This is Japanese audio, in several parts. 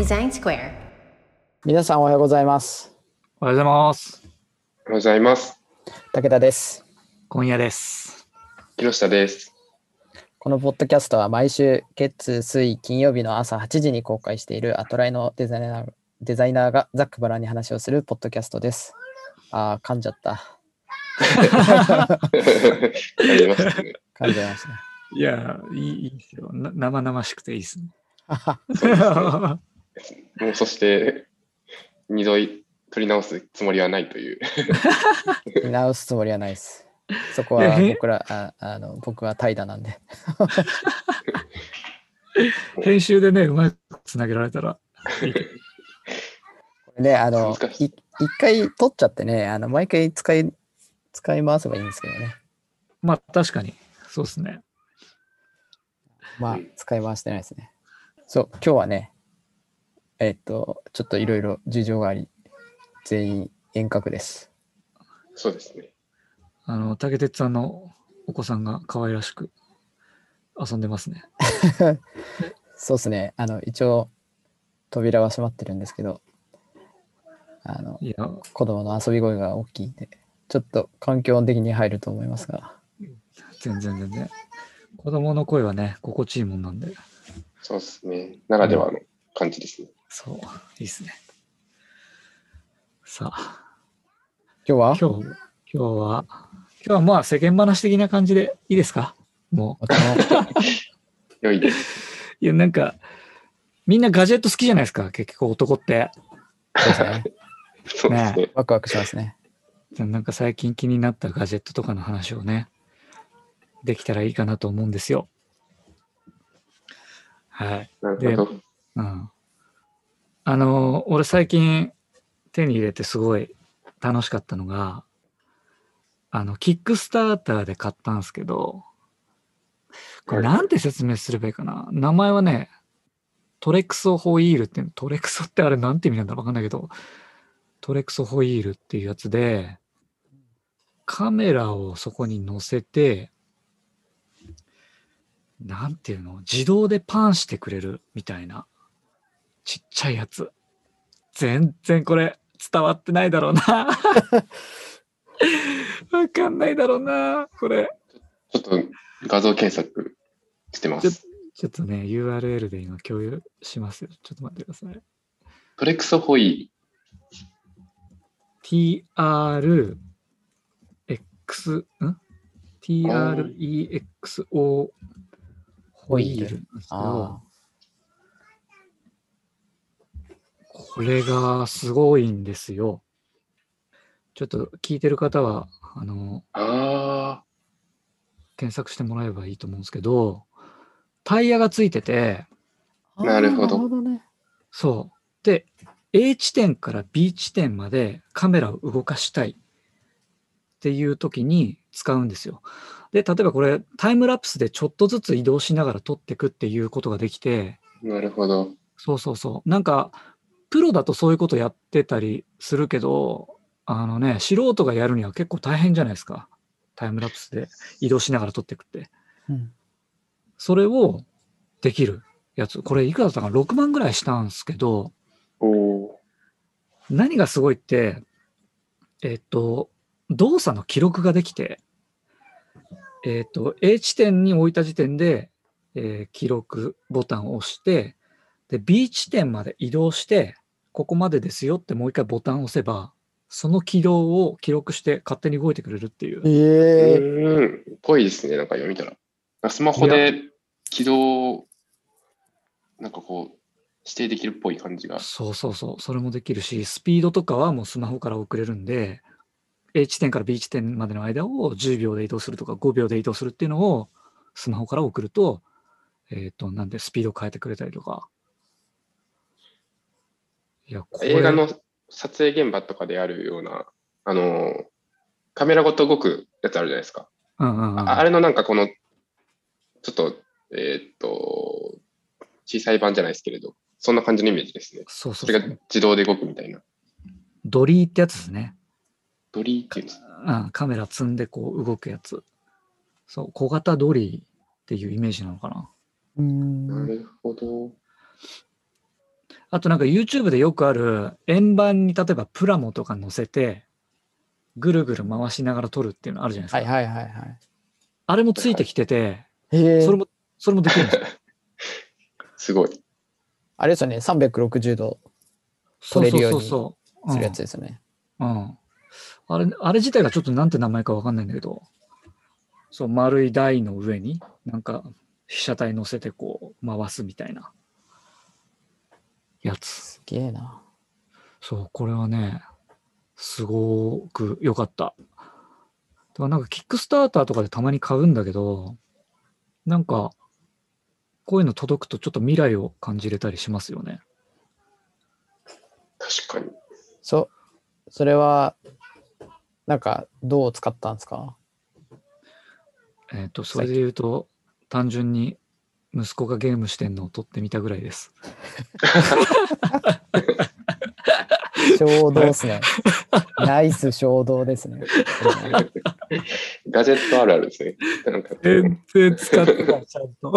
Design Square. 皆さんおはようございます。おはようございます。おはようございます。武田です。今夜です。木下です。このポッドキャストは毎週月、水、金曜日の朝8時に公開しているアトライのデザイナーデザイナーがざっくばらんに話をするポッドキャストです。あー、噛んじゃった。ありましたね。噛んじゃいましたね。いや、いいいいですよ。な生々しくていいですね。もうそして、二度取り直すつもりはないという。見直すつもりはないです。そこはえ？僕ら、ああの僕は怠惰なんで。編集でね、うまくつなげられたら。これね、あの、一回取っちゃってね、あの毎回使い、使い回せばいいんですけどね。まあ、確かに。そうですね。まあうん、使い回してないですね。そう、今日はね、えっと、ちょっといろいろ事情があり、全員遠隔です。そうですね。あの、竹鉄さんのお子さんが可愛らしく遊んでますね。そうですね、あの、一応、扉は閉まってるんですけど、あの、いや、子供の遊び声が大きいんで、ちょっと環境音的に入ると思いますが、全然全然。子供の声はね、心地いいもんなんで。そうですね。ならではの感じですね。そう、いいですね。さあ、今日は？今日、今日は、今日はまあ世間話的な感じでいいですか？もう。良いです。いや、なんか、みんなガジェット好きじゃないですか、結局男って。そうですね、そうですね。ワクワクしますね。じゃあなんか最近気になったガジェットとかの話をね、できたらいいかなと思うんですよ。はい。なるほど。うん。あの、俺最近手に入れてすごい楽しかったのが、あの、キックスターターで買ったんですけど、これはいなんて説明すればいいかな。名前はね、トレクソホイールっていうの、トレクソってあれなんて意味なんだろうわかんないけど、トレクソホイールっていうやつで、カメラをそこに載せて、なんていうの自動でパンしてくれるみたいな、ちっちゃいやつ。全然これ伝わってないだろうな。わかんないだろうな、これ。ちょっと画像検索してまちょす。ちょっとね、URL で今共有しますよ。ちょっと待ってください。トレクソホイ TRX、ん ?TREXO ホイールなんですけどあ、これがすごいんですよ。ちょっと聞いてる方は、あの、あ検索してもらえばいいと思うんですけど、タイヤがついてて、あなるほどね。そう。で、A 地点から B 地点までカメラを動かしたいっていう時に使うんですよ。で、例えばこれタイムラプスでちょっとずつ移動しながら撮っていくっていうことができて、あ、なるほど。そうそうそう。なんか、プロだとそういうことやってたりするけど、あのね、素人がやるには結構大変じゃないですか。タイムラプスで移動しながら撮っていくって。うんそれをできるやつ。これいくらだったかな ?6 万ぐらいしたんですけど、何がすごいって、えっと、動作の記録ができて、えっと、A 地点に置いた時点で、えー記録ボタンを押して、で、B 地点まで移動して、ここまでですよってもう一回ボタンを押せば、その軌道を記録して勝手に動いてくれるっていう。えー。うん。ぽいですね。なんか読みたら。スマホで起動、なんかこう、指定できるっぽい感じが。そうそうそう、それもできるし、スピードとかはもうスマホから送れるんで、A 地点から B 地点までの間を10秒で移動するとか5秒で移動するっていうのをスマホから送ると、えっ、と、なんでスピード変えてくれたりとか。いや、映画の撮影現場とかであるような、あの、カメラごと動くやつあるじゃないですか。うんうんうん、ああれのなんかこの、ちょっと、えーっと、小さい版じゃないですけれど、そんな感じのイメージですね。そうそそうれがそう。自動で動くみたいな。ドリーってやつですね。ドリーっていうんです。うん、カメラ積んでこう動くやつ。そう、小型ドリーっていうイメージなのかな。うーんなるほど。あとなんか YouTube でよくある円盤に例えばプラモとか乗せて、ぐるぐる回しながら撮るっていうのあるじゃないですか。はいはいはいはい。あれもついてきてて、それも、それもできるんですよ。すごい。あれですよね、360度撮れるようにするやつですよね。うん。うん。あれ、あれ自体がちょっとなんて名前かわかんないんだけど、そう、丸い台の上に、なんか、被写体乗せてこう、回すみたいな、やつ。すげえな。そう、これはね、すごく良かった。だからなんか、キックスターターとかでたまに買うんだけど、なんか、こういうの届くとちょっと未来を感じれたりしますよね。確かに。そ、それは、なんか、どう使ったんですか？えっ、と、それで言うと、単純に息子がゲームしてんのを撮ってみたぐらいです。衝動ですね。ナイス衝動ですね。ガジェットあるあるですね。全然使ってない、ちゃんと。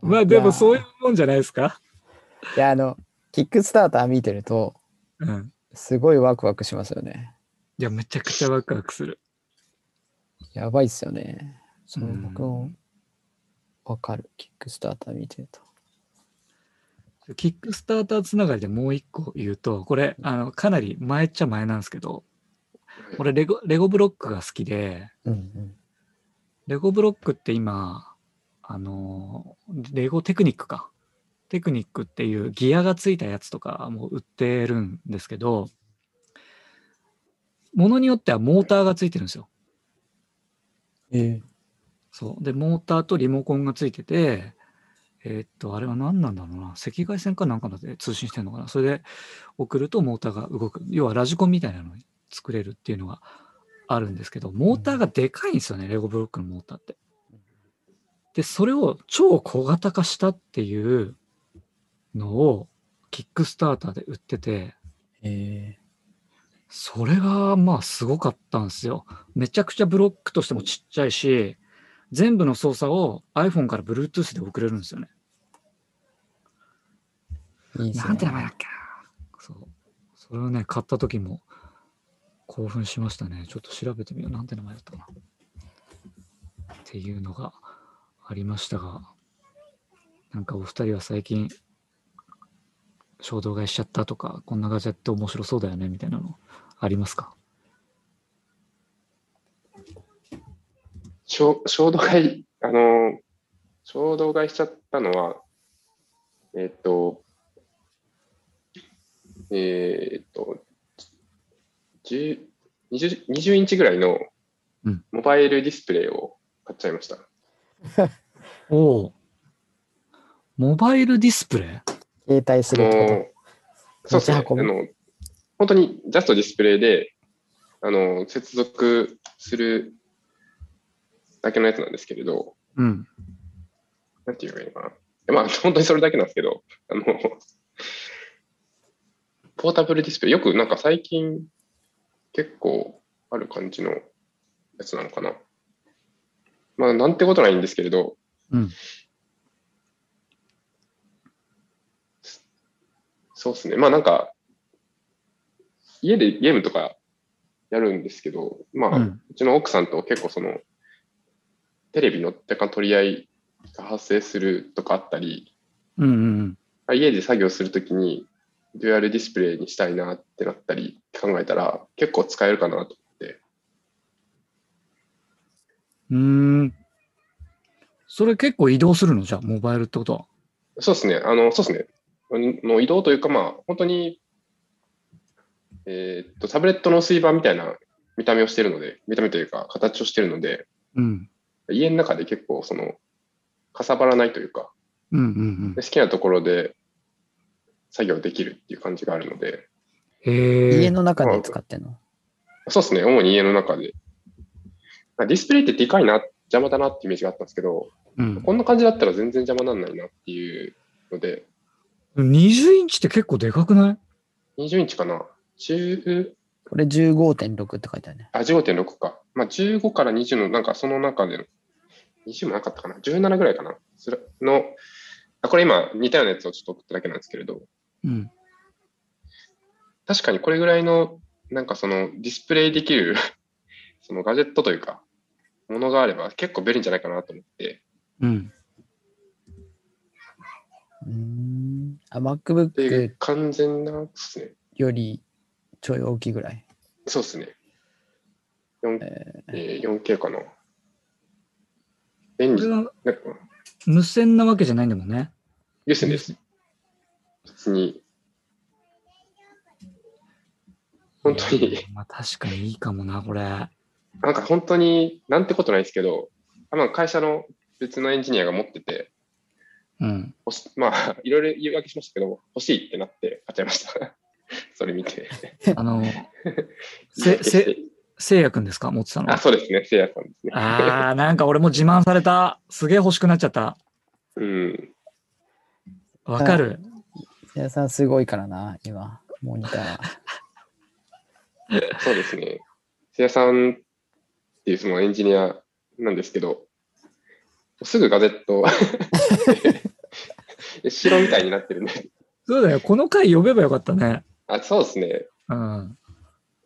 まあでもそういうもんじゃないですか？いや、あの、キックスターター見てると、うん。すごいワクワクしますよね。いや、めちゃくちゃワクワクする。やばいっすよね。そう、うん僕もわかる。キックスターター見てると。キックスターターつながりでもう一個言うと、これ、あの、かなり前っちゃ前なんですけど、俺レゴ、レゴブロックが好きで、うんうん。レゴブロックって今、あの、レゴテクニックか。テクニックっていうギアがついたやつとかも売ってるんですけど、ものによってはモーターがついてるんですよ。えそう。で、モーターとリモコンがついてて、えーっと、あれは何なんだろうな。赤外線かなんかで通信してるのかな。それで送るとモーターが動く。要はラジコンみたいなのに作れるっていうのがあるんですけど、モーターがでかいんですよね、レゴブロックのモーターって。で、それを超小型化したっていうのを、キックスターターで売ってて、えそれがまあすごかったんですよ。めちゃくちゃブロックとしてもちっちゃいし、全部の操作を iPhone から Bluetooth で送れるんですよね。ー、いいね。なんて名前だっけなそう。それをね、買った時も興奮しましたね。ちょっと調べてみよう。なんて名前だったかな。っていうのがありましたが、なんかお二人は最近、衝動買いしちゃったとか、こんなガジェット面白そうだよねみたいなのありますか？衝衝動買い、あの、衝動買いしちゃったのは、えーっと、えーっと、10 20, 20インチぐらいのうんモバイルディスプレイを買っちゃいました。おお。モバイルディスプレイ？携帯すあるってこのそうですね。あの本当にジャストディスプレイで、あの、接続するだけのやつなんですけれど、うん。なんて言えばいいのかな。まあ、本当にそれだけなんですけど、あの、ポータブルディスプレイ、よくなんか最近結構ある感じのやつなのかな。まあ、なんてことないんですけれど、うん。そうですね。まあなんか、家でゲームとかやるんですけど、まあ、ううんちの奥さんと結構その、テレビの若干取り合いが発生するとかあったり、うんうんうん。家で作業するときに、デュアルディスプレイにしたいなってなったり考えたら、結構使えるかなと思って。うーん。それ結構移動するの？じゃあ、モバイルってことは。そうですね。あの、そうですね。あの移動というか、まあ、本当に、えーっと、タブレットの水盤みたいな見た目をしているので、見た目というか、形をしているので、うん。家の中で結構、その、かさばらないというか、うんうんで好きなところで作業できるっていう感じがあるので。家の中で使ってんの？そうですね。主に家の中で。ディスプレイってでかいな、邪魔だなってイメージがあったんですけど、うん。こんな感じだったら全然邪魔なんないなっていうので、20インチって結構でかくない？20インチかな ?10、これ15.6って書いてあるね。あ、15.6か。まあ、15から20の、なんかその中での、20もなかったかな ?17 ぐらいかな？するのあこれ今似たようなやつをちょっと送っただけなんですけれど、うん。確かにこれぐらいの、なんかそのディスプレイできる、そのガジェットというか、ものがあれば結構便利じゃないかなと思って、うん。うーん。あ、で MacBook 完全なですね。よりちょい大きいぐらい。そうですね。4ええー 4K かな。便利。これはなんか無線なわけじゃないんだもんね。有線です。普通に。本当に、まあ確かにいいかもな、これ。なんか本当になんてことないですけど、あまあ会社の別のエンジニアが持ってて、うん。まあ、いろいろ言い訳しましたけど、欲しいってなって買っちゃいました。それ見て。あの、せ、せ、せいやくんですか？持ってたの。あ、そうですね。せいやさんですね。あー、なんか俺も自慢された。すげえ欲しくなっちゃった。うん。わかる。ー、皆さんすごいからな、今、モニター。そうですね。せいやさんっていうそのエンジニアなんですけど、すぐガジェット、白みたいになってるんで。そうだよ。この回呼べばよかったね。あ、そうですね。うん。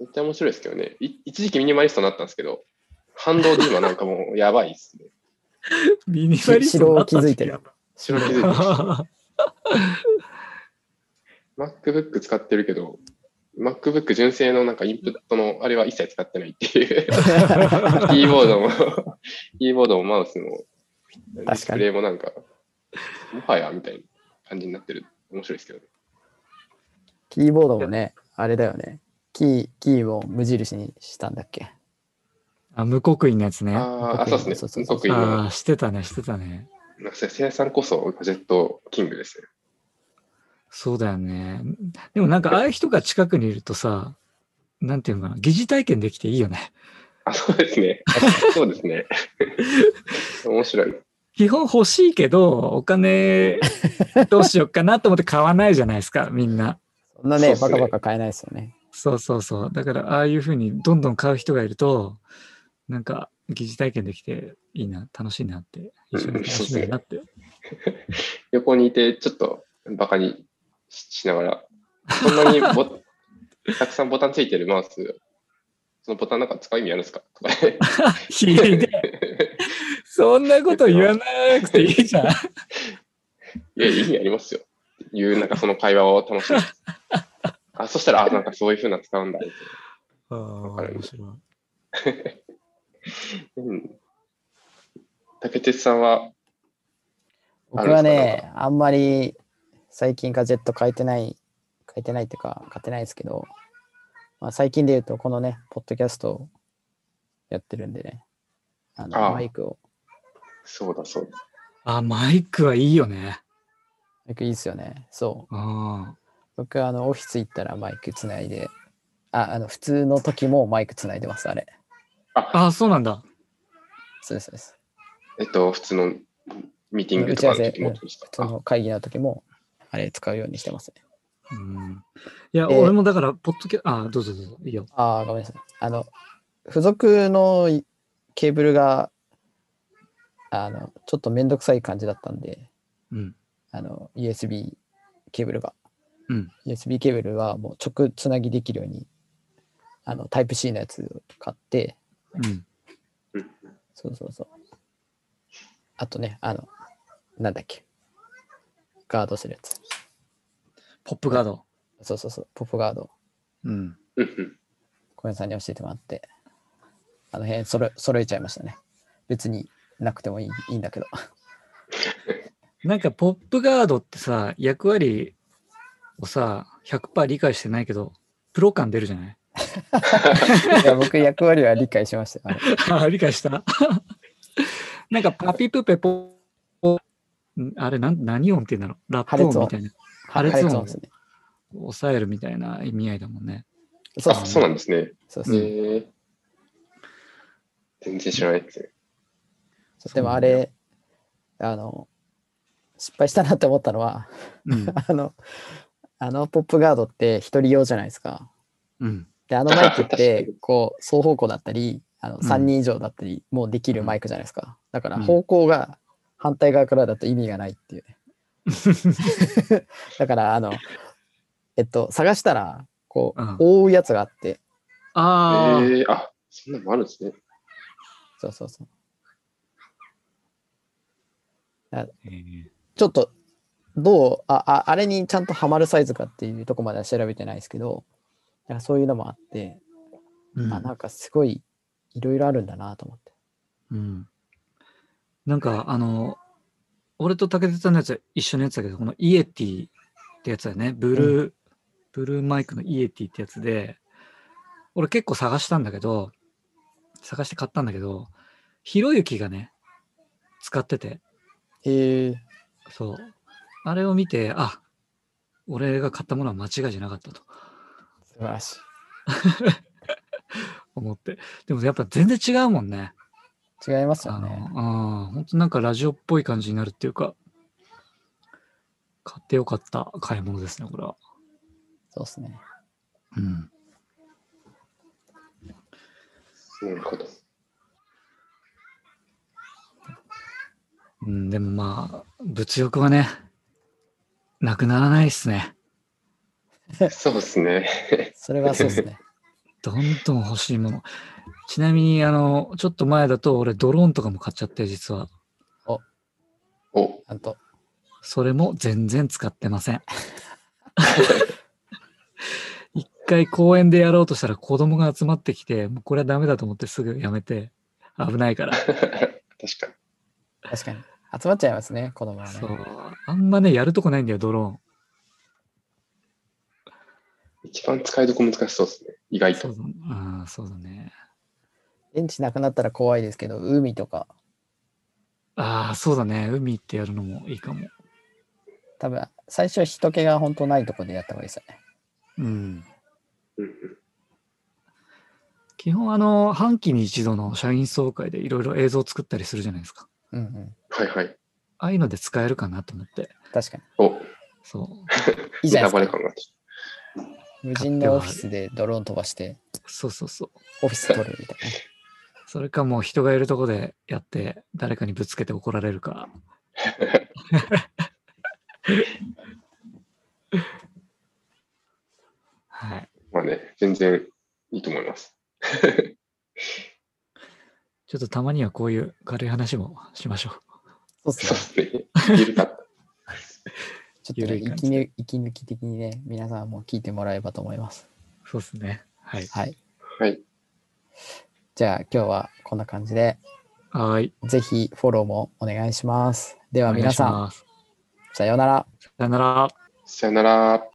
めっちゃ面白いですけどね。い一時期ミニマリストになったんですけど、反動で今なんかもう やばいですね。ミニマリストになった城を築いてる白気づいてました MacBook 使ってるけど、MacBook 純正のなんかインプットのあれは一切使ってないっていう。キーボードも、キーボードもマウスも、ディスプレイもなんか、もはやみたいな感じになってる。面白いですけどね。キーボードもね、あれだよね。キー、キーを無印にしたんだっけ？あ、無刻印のやつね。ああそうですそうそうね。そうあー、してたね、してたね。なんかせいやさんこそガジェットキングですね。そうだよね。でもなんか、ああいう人が近くにいるとさ、なんていうのかな、疑似体験できていいよね。あ、そうですね。そうですね。面白い。基本欲しいけど、お金どうしようかなと思って買わないじゃないですか、みんな。そんなね、ねバカバカ買えないですよね。そうそうそう。だから、ああいうふうにどんどん買う人がいると、なんか、疑似体験できていいな、楽しいなって、一緒に楽しめるなって。横にいて、ちょっとバカにししながら、そんなにボ たくさんボタンついてるマウス、そのボタンなんか使う意味あるんですか？とかねひでえそんなこと言わなくていいじゃん。いや、意味ありますよ。いう、なんかその会話を楽しむ。あ、そしたら、あ、なんかそういうふうな使うんだ。ああ、面白い。うん。竹鉄さんは、僕はね、あんまり最近ガジェット変えてない、変えてないっていうか、買ってないですけど、まあ、最近で言うと、このね、ポッドキャストをやってるんでね、あのああマイクを、そうだそうだ。あ、マイクはいいよね。マイクいいですよね。そう。あ僕はあのオフィス行ったらマイクつないで、あ、あの普通の時もマイクつないでます、あれ。あ、あそうなんだ。そうです、そうです。えっと、普通のミーティングとかの時もってことですか普通の会議の時も、あれ使うようにしてますね。うん、いや、で俺もだから、ポッドキャあ、どうぞどうぞ、いいよ。ああ、ごめんなさい。あの、付属のいケーブルが、あの、ちょっとめんどくさい感じだったんで、うん。あの、USB ケーブルが。うん USB ケーブルはもう直つなぎできるように、あの、タイプ C のやつを買って、うん。そうそうそう。あとね、あの、なんだっけ。ガードするやつ。ポップガード。そうそうそう、ポップガード。うん。小屋さんに教えてもらって、あの辺そろ揃えちゃいましたね。別になくてもいいいいんだけど。なんか、ポップガードってさ、役割をさ、100%理解してないけど、プロ感出るじゃない？いや僕、役割は理解しましたよ。あ理解した？なんか、パピプペポ、んあれなん、何音って言うんだろう？ラップ音みたいな。破裂音破裂音ですね。抑えるみたいな意味合いだもんね。あ、そうですそうなんですね。そうそうえー、全然知らないですでもあれ、あの、失敗したなって思ったのは、うん。あの、あのポップガードって一人用じゃないですか。うん。で、あのマイクってに、こう、双方向だったり、あのん3人以上だったりもできるマイクじゃないですか。だからうん方向が反対側からだと意味がないっていうね。だから、あの、えっと、探したら、こううん、覆うやつがあって、ああ、えー、あ、そんなのもあるんですね。そうそうそう。えーちょっと、どう、あ、ああれにちゃんとはまるサイズかっていうとこまでは調べてないですけど、なんかそういうのもあって、うんあ、なんかすごい、いろいろあるんだなと思って。うん。なんか、あの、俺と武田さんのやつは一緒のやつだけど、このイエティってやつだよね。ブルー、ブルーマイクのイエティってやつで、俺結構探したんだけど、探して買ったんだけど、ひろゆきがね、使ってて、へえそう。あれを見て、あ、俺が買ったものは間違いじゃなかったと素晴らしい。思って。でもやっぱ全然違うもんね。違いますよあの、ね。あ本当なんかラジオっぽい感じになるっていうか、買ってよかった買い物ですね、これは。そうですね。うん。なるほど。うん、でもまあ、物欲はね、なくならないですね。そうですね。それはそうですね。どんどん欲しいもの。ちなみに、あの、ちょっと前だと俺ドローンとかも買っちゃって、実は。お、ちゃんと。それも全然使ってません。一回公園でやろうとしたら子供が集まってきて、もうこれはダメだと思ってすぐやめて、危ないから。確かに。確かに。集まっちゃいますね、子供はね。そう。あんまね、やるとこないんだよ、ドローン。一番使いどこ難しそうですね。意外とそう。だ,、うん、そうだね。電池なくなったら怖いですけど、海とか、ああ、そうだね。海行ってやるのもいいかも。多分、最初は人気が本当ないとこでやった方がいいですよね。うん。うんうん基本、あの、半期に一度の社員総会でいろいろ映像作ったりするじゃないですか。うんうん。はいはい。ああいうので使えるかなと思って。確かに。お、そう。い。無人のオフィスでドローン飛ばして、そうそうそう。オフィス取るみたいな。それかもう人がいるとこでやって、誰かにぶつけて怒られるか。はい。まあね、全然いいと思います。ちょっとたまにはこういう軽い話もしましょう。そうですね。そうですね。ゆるかった。ちょっとね、息抜息抜き的にね、皆さんも聞いてもらえばと思います。そうですね。はい。はい。はい。じゃあ今日はこんな感じで、はーい。ぜひフォローもお願いします。では皆さん、さようなら。さよなら。さよなら。